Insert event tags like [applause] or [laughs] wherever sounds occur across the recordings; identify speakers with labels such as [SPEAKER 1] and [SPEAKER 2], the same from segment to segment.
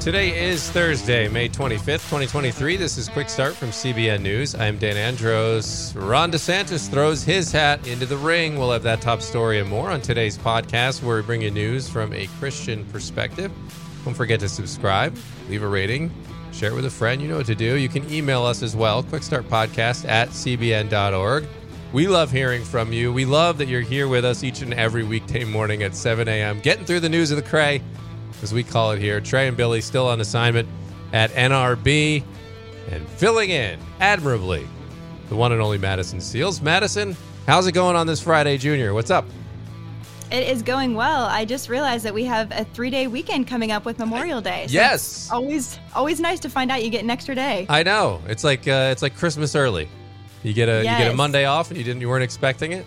[SPEAKER 1] Today is Thursday, May 25th, 2023. This is Quick Start from CBN News. I'm Dan Andros. Ron DeSantis throws his hat into the ring. We'll have that top story and more on today's podcast, where we bring you news from a Christian perspective. Don't forget to subscribe, leave a rating, share it with a friend. You know what to do. You can email us as well, quickstartpodcast at cbn.org. We love hearing from you. We love that you're here with us each and every weekday morning at 7 a.m., getting through the news of the cray as we call it here. Trey and Billy still on assignment at NRB and filling in admirably the one and only Madison Seals. Madison, how's it going on this Friday, Junior? What's up?
[SPEAKER 2] It is going well. I just realized that we have a three-day weekend coming up with Memorial Day.
[SPEAKER 1] So yes,
[SPEAKER 2] always, always nice to find out you get an extra day.
[SPEAKER 1] I know. It's like uh, it's like Christmas early. You get a yes. you get a Monday off, and you didn't you weren't expecting it.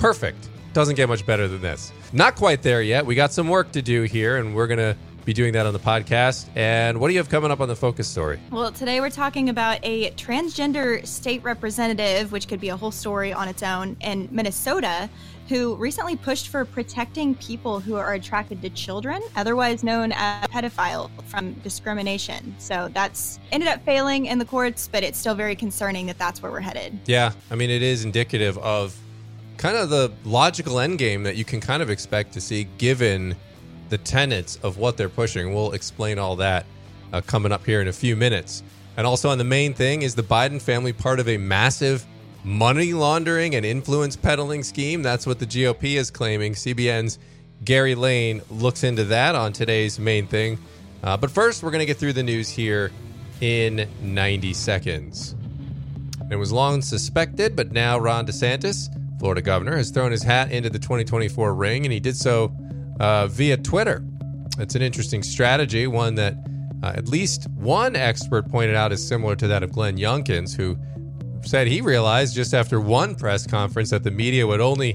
[SPEAKER 1] Perfect. Doesn't get much better than this. Not quite there yet. We got some work to do here, and we're going to be doing that on the podcast. And what do you have coming up on the focus story?
[SPEAKER 2] Well, today we're talking about a transgender state representative, which could be a whole story on its own, in Minnesota, who recently pushed for protecting people who are attracted to children, otherwise known as pedophile, from discrimination. So that's ended up failing in the courts, but it's still very concerning that that's where we're headed.
[SPEAKER 1] Yeah. I mean, it is indicative of kind of the logical end game that you can kind of expect to see given the tenets of what they're pushing. We'll explain all that uh, coming up here in a few minutes. And also, on the main thing, is the Biden family part of a massive money laundering and influence peddling scheme? That's what the GOP is claiming. CBN's Gary Lane looks into that on today's main thing. Uh, but first, we're going to get through the news here in 90 seconds. It was long suspected, but now Ron DeSantis Florida governor, has thrown his hat into the 2024 ring, and he did so uh, via Twitter. It's an interesting strategy, one that uh, at least one expert pointed out is similar to that of Glenn Youngkin's, who said he realized just after one press conference that the media would only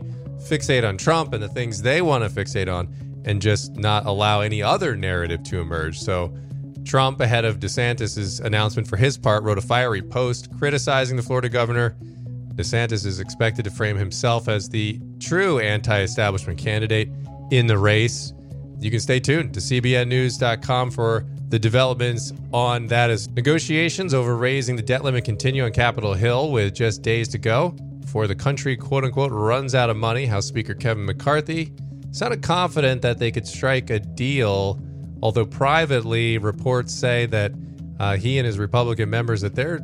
[SPEAKER 1] fixate on Trump and the things they want to fixate on and just not allow any other narrative to emerge. So, Trump, ahead of DeSantis' announcement for his part, wrote a fiery post criticizing the Florida governor DeSantis is expected to frame himself as the true anti establishment candidate in the race. You can stay tuned to CBNNews.com for the developments on that as negotiations over raising the debt limit continue on Capitol Hill with just days to go before the country, quote unquote, runs out of money. House Speaker Kevin McCarthy sounded confident that they could strike a deal, although privately reports say that uh, he and his Republican members that they're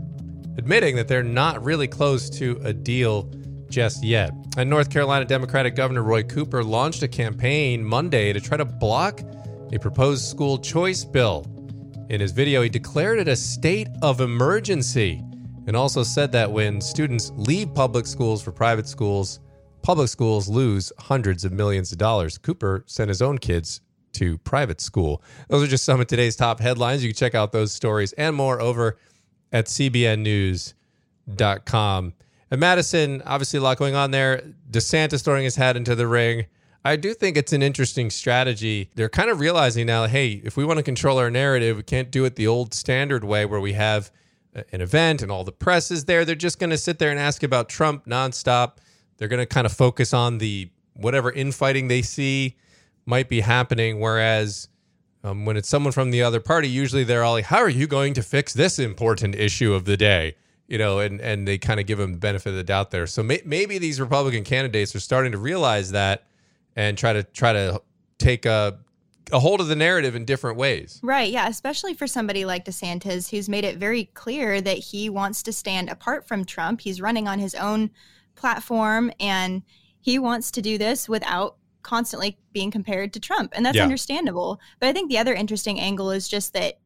[SPEAKER 1] admitting that they're not really close to a deal just yet. And North Carolina Democratic Governor Roy Cooper launched a campaign Monday to try to block a proposed school choice bill. In his video, he declared it a state of emergency and also said that when students leave public schools for private schools, public schools lose hundreds of millions of dollars. Cooper sent his own kids to private school. Those are just some of today's top headlines. You can check out those stories and more over at cbnnews.com. And Madison, obviously a lot going on there. DeSantis throwing his hat into the ring. I do think it's an interesting strategy. They're kind of realizing now, hey, if we want to control our narrative, we can't do it the old standard way where we have uh, an event and all the press is there. They're just going to sit there and ask about Trump nonstop. They're going to kind of focus on the whatever infighting they see might be happening. Whereas um, when it's someone from the other party, usually they're all like, "How are you going to fix this important issue of the day?" You know, and and they kind of give them the benefit of the doubt there. So may, maybe these Republican candidates are starting to realize that and try to try to take a a hold of the narrative in different ways.
[SPEAKER 2] Right. Yeah. Especially for somebody like DeSantis, who's made it very clear that he wants to stand apart from Trump. He's running on his own platform and he wants to do this without constantly being compared to Trump. And that's yeah. understandable. But I think the other interesting angle is just that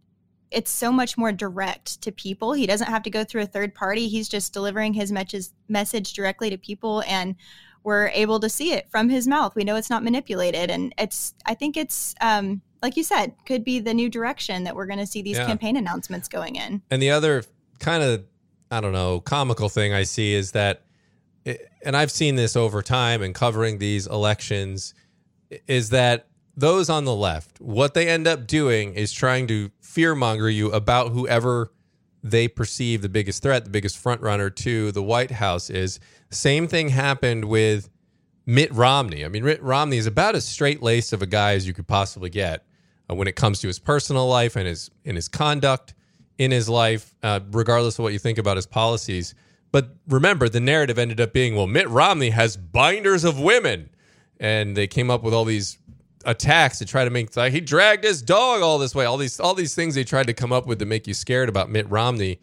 [SPEAKER 2] it's so much more direct to people. He doesn't have to go through a third party. He's just delivering his message directly to people and we're able to see it from his mouth. We know it's not manipulated and it's I think it's um like you said, could be the new direction that we're going to see these yeah. campaign announcements going in.
[SPEAKER 1] And the other kind of I don't know, comical thing I see is that and I've seen this over time and covering these elections, is that those on the left, what they end up doing is trying to fearmonger you about whoever they perceive the biggest threat, the biggest frontrunner to the White House is. Same thing happened with Mitt Romney. I mean, Mitt Romney is about as straight laced of a guy as you could possibly get. uh, when it comes to his personal life and his in his conduct in his life, uh, regardless of what you think about his policies. But remember, the narrative ended up being, well, Mitt Romney has binders of women, and they came up with all these attacks to try to make like he dragged his dog all this way, all these all these things they tried to come up with to make you scared about Mitt Romney.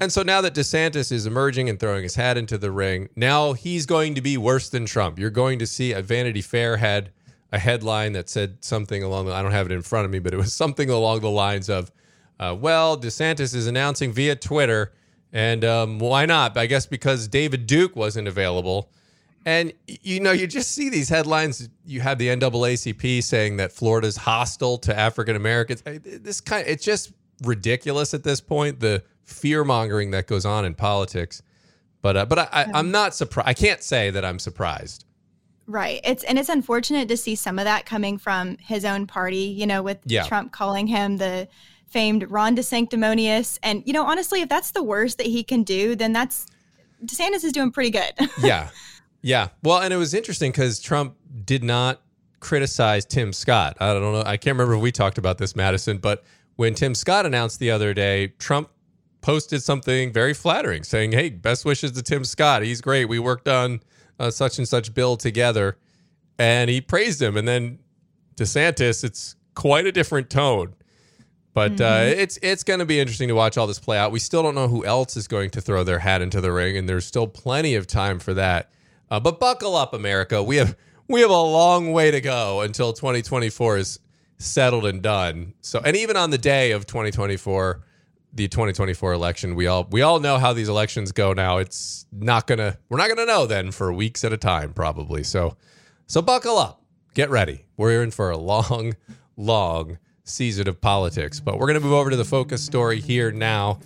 [SPEAKER 1] And so now that DeSantis is emerging and throwing his hat into the ring, now he's going to be worse than Trump. You're going to see a Vanity Fair had a headline that said something along the I don't have it in front of me, but it was [laughs] something along the lines of, uh, "Well, DeSantis is announcing via Twitter, and um, why not? I guess because David Duke wasn't available." And you know, you just see these headlines. You have the NAACP saying that Florida's hostile to African Americans. This kind, it's just ridiculous at this point. The fear mongering that goes on in politics. But uh, but I, I, I'm not surprised. I can't say that I'm surprised.
[SPEAKER 2] Right. It's and it's unfortunate to see some of that coming from his own party. You know, with yeah. Trump calling him the famed Ron DeSanctimonious. And you know, honestly, if that's the worst that he can do, then that's DeSantis is doing pretty good. [laughs]
[SPEAKER 1] yeah. Yeah. Well, and it was interesting because Trump did not criticize Tim Scott. I don't know. I can't remember if we talked about this, Madison, but when Tim Scott announced the other day, Trump posted something very flattering saying, Hey, best wishes to Tim Scott. He's great. We worked on uh, such and such bill together. And he praised him. And then DeSantis, it's quite a different tone. But uh, mm-hmm. uh, it's it's going to be interesting to watch all this play out. We still don't know who else is going to throw their hat into the ring, and there's still plenty of time for that. Uh, but buckle up, America. We have we have a long way to go until 2024 is settled and done. So, and even on the day of 2024, the 2024 election, we all we all know how these elections go now. It's not gonna we're not gonna know then for weeks at a time, probably. So, so buckle up, get ready. We're in for a long, long season of politics. But we're gonna move over to the focus story here now.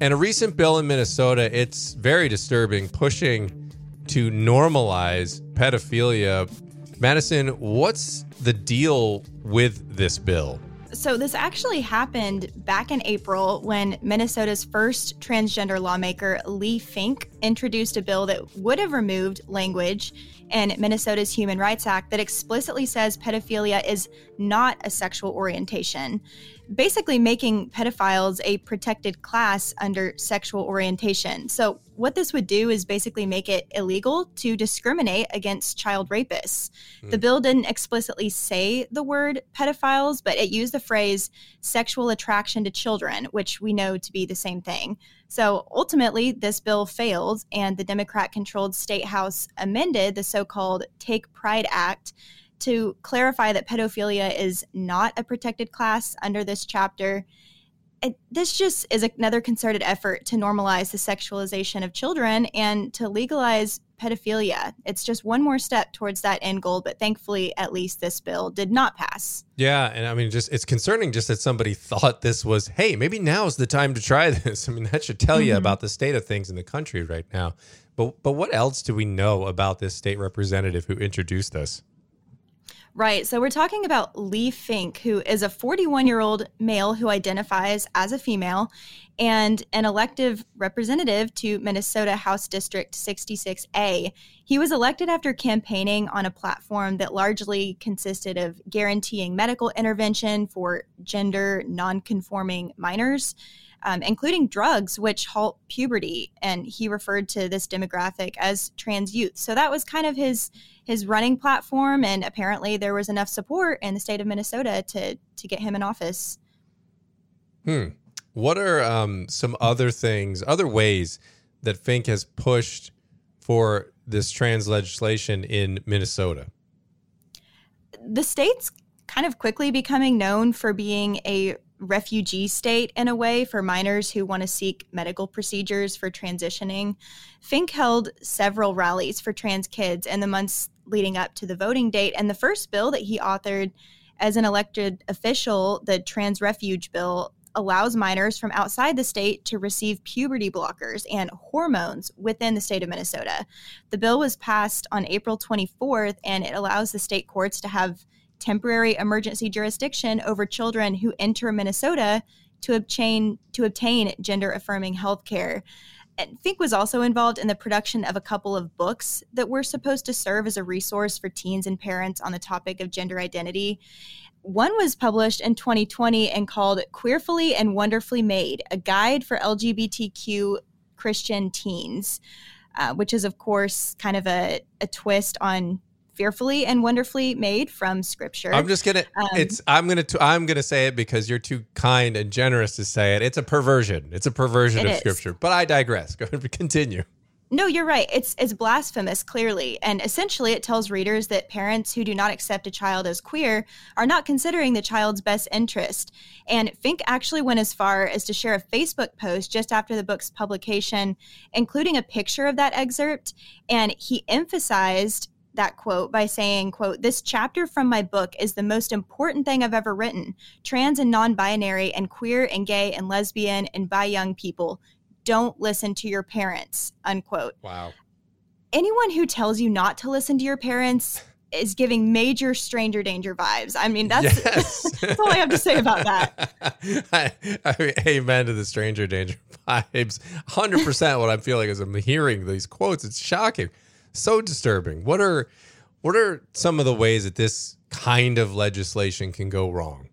[SPEAKER 1] And a recent bill in Minnesota, it's very disturbing, pushing to normalize pedophilia. Madison, what's the deal with this bill?
[SPEAKER 2] So, this actually happened back in April when Minnesota's first transgender lawmaker, Leigh Finke, introduced a bill that would have removed language in Minnesota's Human Rights Act that explicitly says pedophilia is not a sexual orientation basically making pedophiles a protected class under sexual orientation. So, what this would do is basically make it illegal to discriminate against child rapists. Mm. The bill didn't explicitly say the word pedophiles, but it used the phrase sexual attraction to children, which we know to be the same thing. So ultimately, this bill failed, and the Democrat controlled state house amended the so called Take Pride Act to clarify that pedophilia is not a protected class under this chapter. It, this just is another concerted effort to normalize the sexualization of children and to legalize pedophilia. It's just one more step towards that end goal, but thankfully, at least this bill did not pass.
[SPEAKER 1] Yeah, and I mean, just it's concerning just that somebody [laughs] thought this was, hey, maybe now's the time to try [laughs] this. I mean, that should tell mm-hmm. you about the state of things in the country right now. But but what else do we know about this state representative who introduced this?
[SPEAKER 2] Right. So we're talking about Leigh Finke, who is a 41 year old male who identifies as a female and an elective representative to Minnesota House District 66A. He was elected after campaigning on a platform that largely consisted of guaranteeing medical intervention for gender nonconforming minors um, including drugs, which halt puberty. And he referred to this demographic as trans youth. So that was kind of his his running platform. And apparently, there was enough support in the state of Minnesota to to get him in office.
[SPEAKER 1] Hmm. What are um, some other things, other ways that Finke has pushed for this trans legislation in Minnesota?
[SPEAKER 2] The state's kind of quickly becoming known for being a refugee state in a way for minors who want to seek medical procedures for transitioning. Finke held several rallies for trans kids in the months leading up to the voting date. And the first bill that he authored as an elected official, the Trans Refuge Bill, allows minors from outside the state to receive puberty blockers and hormones within the state of Minnesota. The bill was passed on April 24th, and it allows the state courts to have temporary emergency jurisdiction over children who enter Minnesota to obtain to obtain gender affirming health care. And Finke was also involved in the production of a couple of books that were supposed to serve as a resource for teens and parents on the topic of gender identity. One was published in 2020 and called Queerfully and Wonderfully Made, a guide for LGBTQ Christian teens, uh, which is, of course, kind of a, a twist on fearfully and wonderfully made from scripture.
[SPEAKER 1] I'm just gonna um, it's I'm gonna t- I'm gonna say it because you're too kind and generous to say it. It's a perversion. It's a perversion it of is. scripture. But I digress. [laughs] Go ahead, and continue.
[SPEAKER 2] No, you're right. It's it's blasphemous, clearly, and essentially it tells readers that parents who do not accept a child as queer are not considering the child's best interest. And Finke actually went as far as to share a Facebook post just after the book's publication, including a picture of that excerpt, and he emphasized that quote by saying quote this chapter from my book is the most important thing i've ever written trans and non-binary and queer and gay and lesbian and bi young people don't listen to your parents unquote
[SPEAKER 1] wow
[SPEAKER 2] anyone who tells you not to listen to your parents [laughs] is giving major stranger danger vibes. I mean, that's, yes. [laughs] that's all I have to say about that. [laughs]
[SPEAKER 1] I, I mean, amen to the stranger danger vibes. 100% what I'm feeling as I'm hearing these quotes. It's shocking so disturbing. What are what are some of the ways that this kind of legislation can go wrong?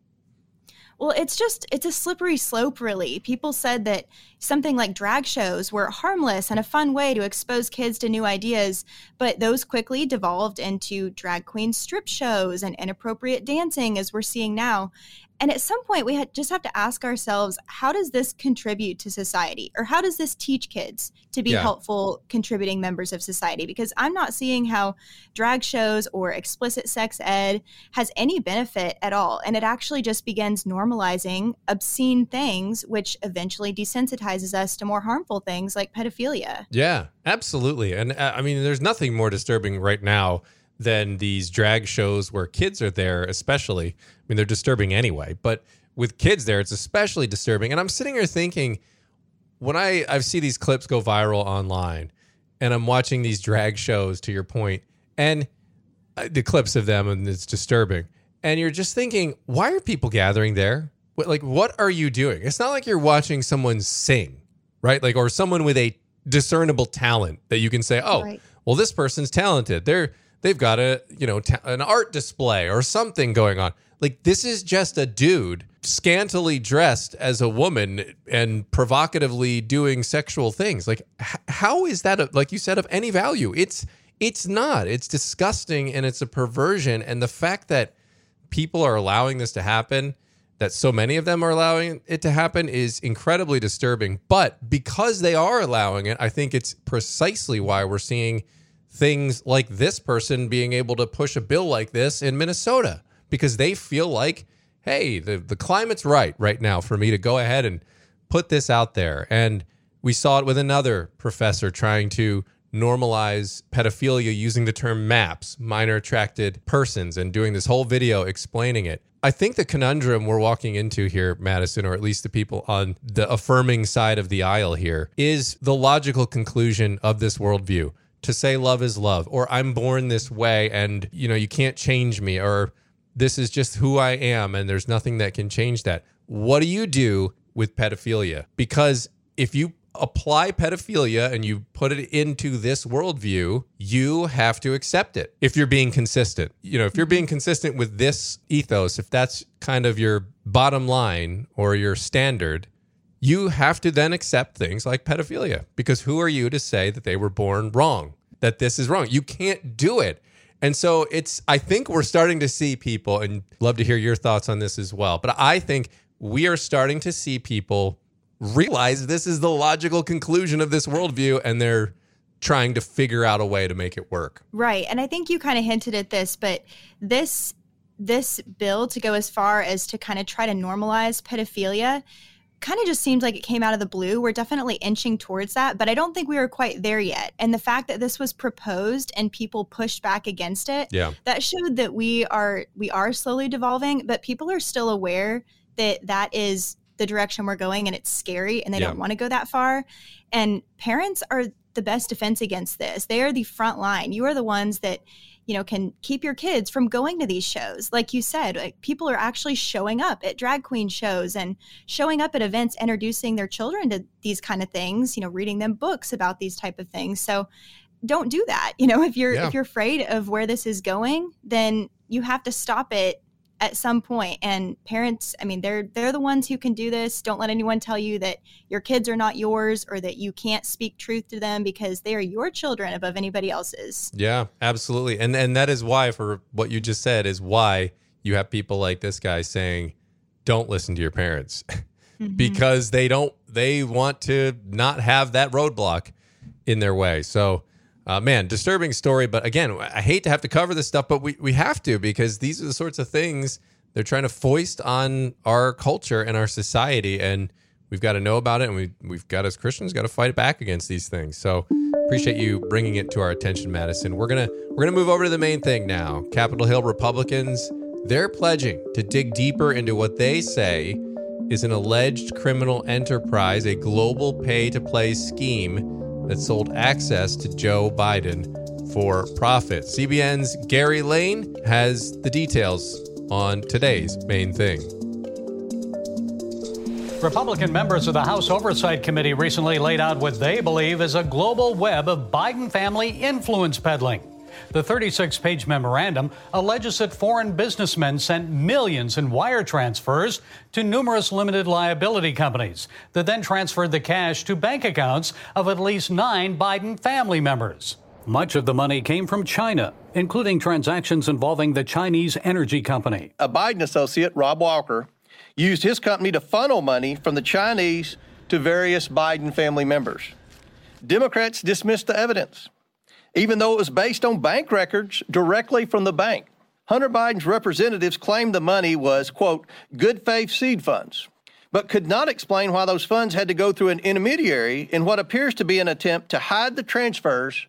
[SPEAKER 2] Well, it's just it's a slippery slope really. People said that something like drag shows were harmless and a fun way to expose kids to new ideas, but those quickly devolved into drag queen strip shows and inappropriate dancing as we're seeing now. And at some point, we had, just have to ask ourselves how does this contribute to society? Or how does this teach kids to be yeah. helpful, contributing members of society? Because I'm not seeing how drag shows or explicit sex ed has any benefit at all. And it actually just begins normalizing obscene things, which eventually desensitizes us to more harmful things like pedophilia.
[SPEAKER 1] Yeah, absolutely. And uh, I mean, there's nothing more disturbing right now than these drag shows where kids are there, especially. I mean, they're disturbing anyway, but with kids there, it's especially disturbing. And I'm sitting here thinking, when I I see these clips go viral online, and I'm watching these drag shows, to your point, and uh, the clips of them, and it's disturbing. And you're just thinking, why are people gathering there? What, like, what are you doing? It's not like you're watching someone sing, right? Like, or someone with a discernible talent that you can say, oh, right. well, this person's talented. They're they've got a you know ta- an art display or something going on. Like this is just a dude scantily dressed as a woman and provocatively doing sexual things. Like h- how is that a, like you said of any value? It's it's not. It's disgusting and it's a perversion. And the fact that people are allowing this to happen that so many of them are allowing it to happen is incredibly disturbing. But because they are allowing it i think it's precisely why we're seeing things like this person being able to push a bill like this in Minnesota because they feel like, hey, the, the climate's right right now for me to go ahead and put this out there. And we saw it with another professor trying to normalize pedophilia using the term MAPS, minor attracted persons, and doing this whole video explaining it. I think the conundrum we're walking into here, Madison, or at least the people on the affirming side of the aisle here, is the logical conclusion of this worldview to say love is love or I'm born this way and you know you can't change me or this is just who I am and there's nothing that can change that. What do you do with pedophilia? Because if you apply pedophilia and you put it into this worldview, you have to accept it if you're being consistent. You know, if you're being consistent with this ethos, if that's kind of your bottom line or your standard, you have to then accept things like pedophilia because who are you to say that they were born wrong, that this is wrong? You can't do it. And so it's, I think we're starting to see people, and love to hear your thoughts on this as well. But I think we are starting to see people realize this is the logical conclusion of this worldview, and they're trying to figure out a way to make it work.
[SPEAKER 2] Right. And I think you kind of hinted at this, but this this bill to go as far as to kind of try to normalize pedophilia kind of just seemed like it came out of the blue. We're definitely inching towards that, but I don't think we were quite there yet. And the fact that this was proposed and people pushed back against it,
[SPEAKER 1] yeah.
[SPEAKER 2] that showed that we are we are slowly devolving, but people are still aware that that is the direction we're going and it's scary and they yeah. don't want to go that far. And parents are the best defense against this. They are the front line. You are the ones that you know, can keep your kids from going to these shows. Like you said, like people are actually showing up at drag queen shows and showing up at events, introducing their children to these kind of things, you know, reading them books about these type of things. So don't do that. [laughs] You know, if you're yeah. if you're afraid of where this is going, then you have to stop it at some point and parents i mean they're they're the ones who can do this. Don't let anyone tell you that your kids are not yours or that you can't speak truth to them because they are your children above anybody else's.
[SPEAKER 1] Yeah absolutely. And and that is why for what you just said is why you have people like this guy saying don't listen to your parents. [laughs] Mm-hmm. because they don't they want to not have that roadblock in their way. So uh, man, disturbing story. But again, I hate to have to cover this stuff, but we, we have to because these are the sorts of things they're trying to foist on our culture and our society. And we've got to know about it. And we, we've got, as Christians, got to fight back against these things. So appreciate you bringing it to our attention, Madison. We're going to, we're going to move over to the main thing now. Capitol Hill Republicans, they're pledging to dig deeper into what they say is an alleged criminal enterprise, a global pay to play scheme that sold access to Joe Biden for profit. CBN's Gary Lane has the details on today's main thing.
[SPEAKER 3] Republican members of the House Oversight Committee recently laid out what they believe is a global web of Biden family influence peddling. The 36 page memorandum alleges that foreign businessmen sent millions in wire transfers to numerous limited liability companies that then transferred the cash to bank accounts of at least nine Biden family members. Much of the money came from China, including transactions involving the Chinese energy company.
[SPEAKER 4] A Biden associate, Rob Walker, used his company to funnel money from the Chinese to various Biden family members. Democrats dismissed the evidence even though it was based on bank records directly from the bank. Hunter Biden's representatives claimed the money was, quote, good faith seed funds, but could not explain why those funds had to go through an intermediary in what appears to be an attempt to hide the transfers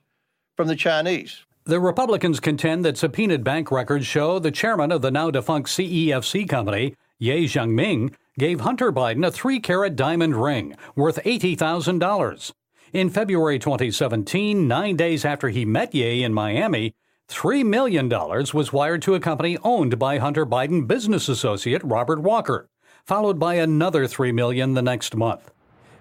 [SPEAKER 4] from the Chinese.
[SPEAKER 3] The Republicans contend that subpoenaed bank records show the chairman of the now defunct CEFC company, Ye Jianming, gave Hunter Biden a three carat diamond ring worth $80,000. In February 2017, nine days after he met Ye in Miami, $3 million was wired to a company owned by Hunter Biden business associate Robert Walker, followed by another 3 million the next month.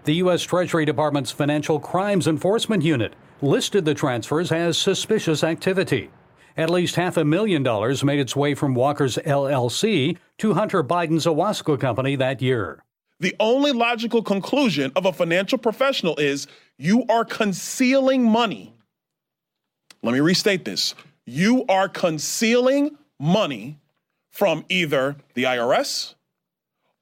[SPEAKER 3] The U.S. Treasury Department's Financial Crimes Enforcement Unit listed the transfers as suspicious activity. At least half a million dollars made its way from Walker's LLC to Hunter Biden's Owasco company that year.
[SPEAKER 5] The only logical conclusion of a financial professional is you are concealing money. Let me restate this. You are concealing money from either the IRS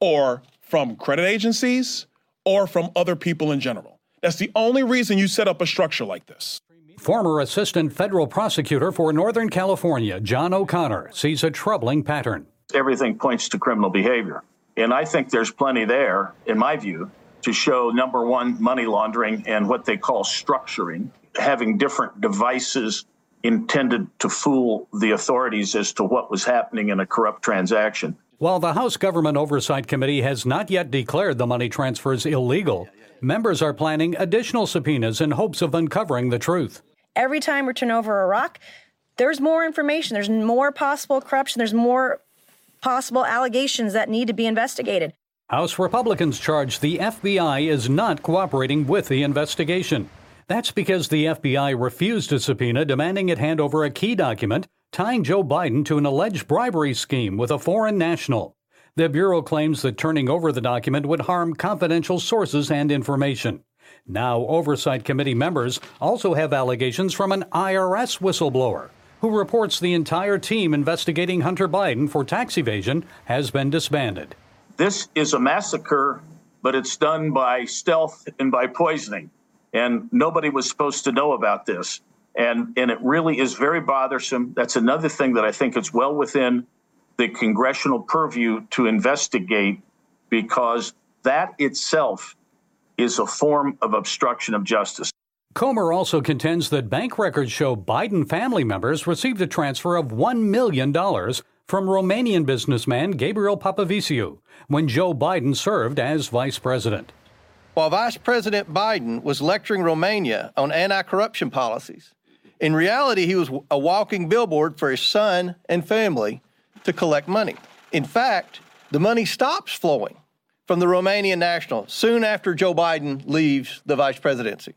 [SPEAKER 5] or from credit agencies or from other people in general. That's the only reason you set up a structure like this.
[SPEAKER 3] Former Assistant Federal Prosecutor for Northern California, John O'Connor, sees a troubling pattern.
[SPEAKER 6] Everything points to criminal behavior. And I think there's plenty there, in my view, to show number one, money laundering and what they call structuring, having different devices intended to fool the authorities as to what was happening in a corrupt transaction.
[SPEAKER 3] While the House Government Oversight Committee has not yet declared the money transfers illegal, members are planning additional subpoenas in hopes of uncovering the truth.
[SPEAKER 7] Every time we turn over a rock, there's more information, there's more possible corruption, there's more possible allegations that need to be investigated.
[SPEAKER 3] House Republicans charge the FBI is not cooperating with the investigation. That's because the FBI refused a subpoena demanding it hand over a key document tying Joe Biden to an alleged bribery scheme with a foreign national. The Bureau claims that turning over the document would harm confidential sources and information. Now, Oversight Committee members also have allegations from an IRS whistleblower who reports the entire team investigating Hunter Biden for tax evasion has been disbanded.
[SPEAKER 6] This is a massacre, but it's done by stealth and by poisoning. And nobody was supposed to know about this. And, and it really is very bothersome. That's another thing that I think is well within the congressional purview to investigate because that itself is a form of obstruction of justice.
[SPEAKER 3] Comer also contends that bank records show Biden family members received a transfer of $1 million from Romanian businessman Gabriel Popoviciu when Joe Biden served as vice president.
[SPEAKER 4] While Vice President Biden was lecturing Romania on anti corruption policies, In reality, he was a walking billboard for his son and family to collect money. In fact, the money stops flowing from the Romanian national soon after Joe Biden leaves the vice presidency.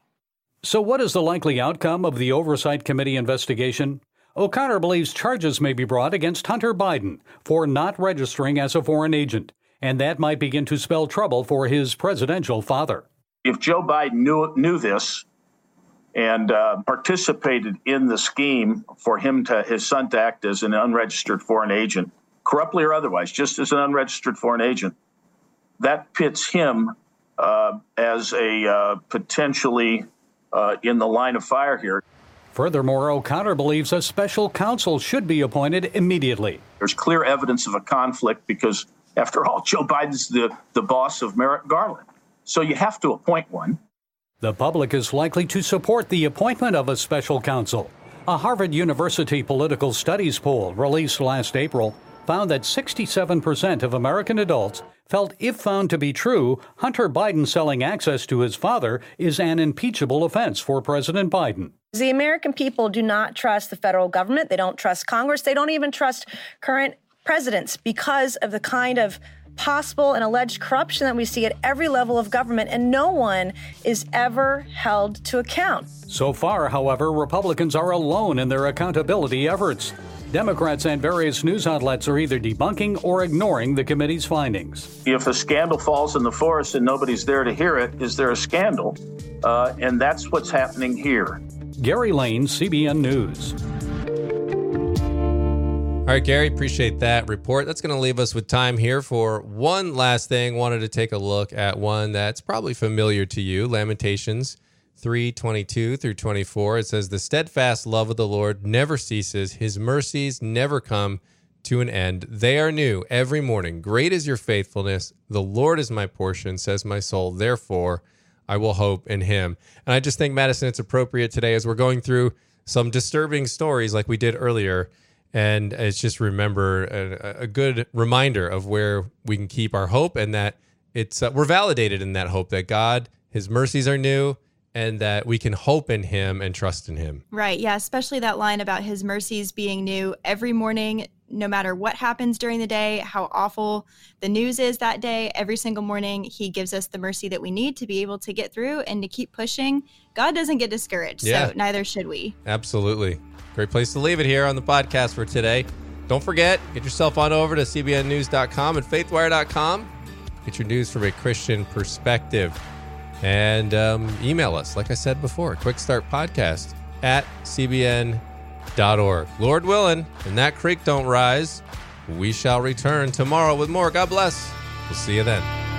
[SPEAKER 3] So, what is the likely outcome of the Oversight Committee investigation? O'Connor believes charges may be brought against Hunter Biden for not registering as a foreign agent, and that might begin to spell trouble for his presidential father.
[SPEAKER 6] If Joe Biden knew, knew this and uh, participated in the scheme for him to his son to act as an unregistered foreign agent, corruptly or otherwise, just as an unregistered foreign agent, that pits him uh, as a uh, potentially uh, in the line of fire here.
[SPEAKER 3] Furthermore, O'Connor believes a special counsel should be appointed immediately.
[SPEAKER 6] There's clear evidence of a conflict because, after all, [laughs] Joe Biden's the, the boss of Merrick Garland. So you have to appoint one.
[SPEAKER 3] The public is likely to support the appointment of a special counsel. A Harvard University political studies poll released last April found that 67% of American adults felt if found to be true, Hunter Biden selling access to his father is an impeachable offense for President Biden.
[SPEAKER 7] The American people do not trust the federal government. They don't trust Congress. They don't even trust current presidents because of the kind of possible and alleged corruption that we see at every level of government, and no one is ever held to account.
[SPEAKER 3] So far, however, Republicans are alone in their accountability efforts. Democrats and various news outlets are either debunking or ignoring the committee's findings.
[SPEAKER 6] If a scandal falls in the forest and nobody's there to hear it, is there a scandal? Uh, and that's what's happening here.
[SPEAKER 3] Gary Lane, CBN News.
[SPEAKER 1] All right, Gary, appreciate that report. That's going to leave us with time here for one last thing. Wanted to take a look at one that's probably familiar to you Lamentations 3 22 through 24. It says, The steadfast love of the Lord never ceases, his mercies never come to an end. They are new every morning. Great is your faithfulness. The Lord is my portion, says my soul. Therefore, I will hope in him. And I just think, Madison, it's appropriate today as we're going through some disturbing stories like we did earlier. And it's just remember a, a good reminder of where we can keep our hope and that it's uh, we're validated in that hope that God, his mercies are new and that we can hope in him and trust in him.
[SPEAKER 2] Right. Yeah. Especially that line about his mercies being new every morning, no matter what happens during the day, how awful the news is that day, every single morning, he gives us the mercy that we need to be able to get through and to keep pushing. God doesn't get discouraged. Yeah. So neither should we.
[SPEAKER 1] Absolutely. Great place to leave it here on the podcast for today. Don't forget, get yourself on over to cbnnews.com and faithwire.com. Get your news from a Christian perspective and um, email us, like I said before, quick start podcast at cbn.org. Lord willing, and that creek don't rise, we shall return tomorrow with more. God bless. We'll see you then.